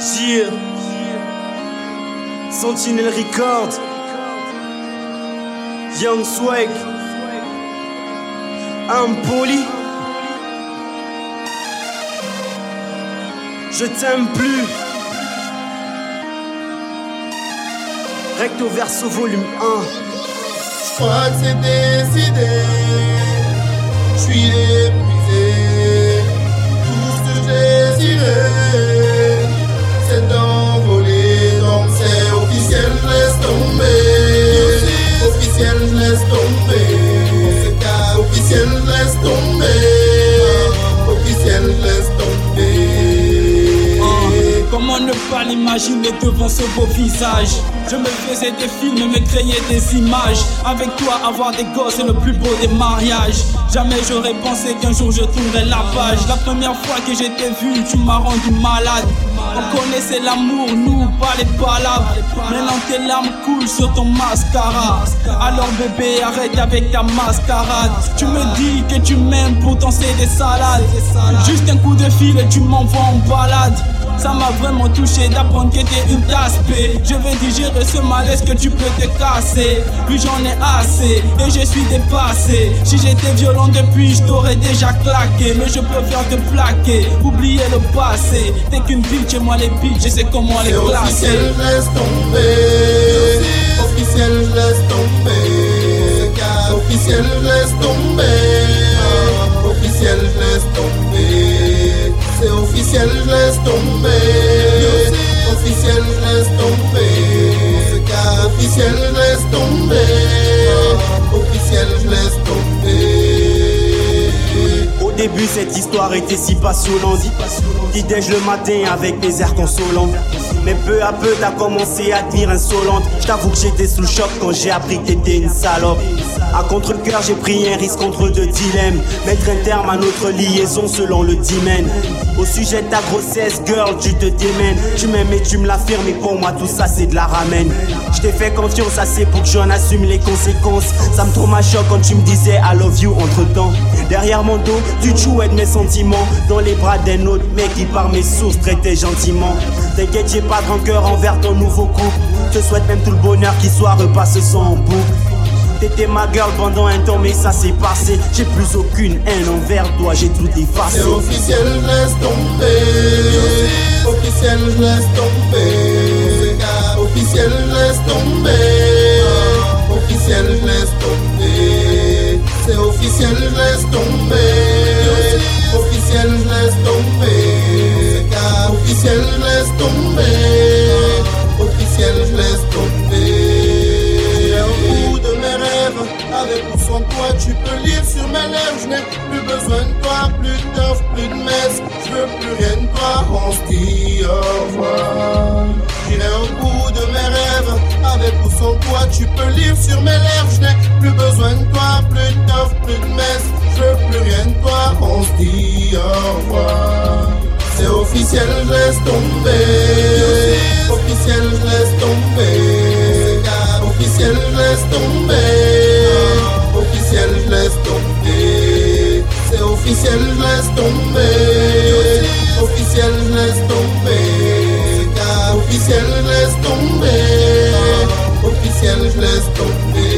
Yeah. Sentinel Record. Young Swag. Impoli. Je t'aime plus. Recto verso volume 1. Je crois que c'est décidé. Je suis épuisé. Tout ce que j'ai Officiel, je l'imaginer devant ce beau visage Je me faisais des films, me créais des images. Avec toi avoir des gosses c'est le plus beau des mariages. Jamais j'aurais pensé qu'un jour je tournerais la page. La première fois que j'ai t'ai vu, tu m'as rendu malade. On connaissait l'amour, nous, pas les palabres. Maintenant tes larmes coulent sur ton mascara Alors bébé, arrête avec ta mascarade. Tu me dis que tu m'aimes, pourtant c'est des salades. Juste un coup de fil et tu m'envoies en balade ça m'a vraiment touché d'apprendre que t'es une tasse Je vais digérer ce malaise que tu peux te casser. Puis j'en ai assez et je suis dépassé. Si j'étais violent depuis, je t'aurais déjà claqué. Mais je préfère te plaquer, oublier le passé. T'es qu'une bitch et moi les bitches, je sais comment les classer. Officiel, je laisse tomber. Officiel, je laisse tomber. Officiel, je laisse tomber. Officiel, je laisse tomber. Officiel, je laisse tomber. Officiel, je laisse tomber. Officiel, je laisse tomber. Au début, cette histoire était si passionnante. Déj le matin avec mes airs consolants? Mais peu à peu, t'as commencé à devenir insolente. J't'avoue que j'étais sous le choc quand j'ai appris que t'étais une salope. À contre-cœur, j'ai pris un risque entre deux dilemmes. Mettre un terme à notre liaison selon le dimen. Au sujet de ta grossesse, girl, tu te démènes. Tu m'aimes et tu me l'affirmes, et pour moi, tout ça, c'est de la ramène. Je t'ai fait confiance assez pour que j'en assume les conséquences. Ça me traumatisait quand tu me disais I love you entre temps. Derrière mon dos, tu jouais de mes sentiments. Dans les bras d'un autre mec qui, par mes sources, traitait gentiment. T'inquiète, j'ai pas de rancœur envers ton nouveau couple. Je te souhaite même tout le bonheur qui soit repasse sans boucle. T'étais ma girl pendant un temps, mais ça s'est passé. J'ai plus aucune haine envers toi, j'ai tout effacé. C'est officiel, laisse tomber. Officiel, laisse tomber. Officiel, laisse tomber. Officiel, laisse tomber. C'est officiel, laisse tomber. Officiel, laisse tomber. Officiel, laisse tomber. Tu peux lire sur mes lèvres. Je n'ai plus besoin de toi, plus d'offres, plus de messe. Je veux plus rien de toi, on se dit au revoir. J'irai au bout de mes rêves, avec ou sans toi, tu peux lire sur mes lèvres. Je n'ai plus besoin de toi, plus d'offres, plus de messe. Je veux plus rien de toi, on se dit au revoir. C'est officiel, je laisse tomber. Officiel, je laisse tomber. Officiel, je laisse tomber. Oficiales las tombe, oficiales las tombe, oficiales las tombe, oficiales las tombe.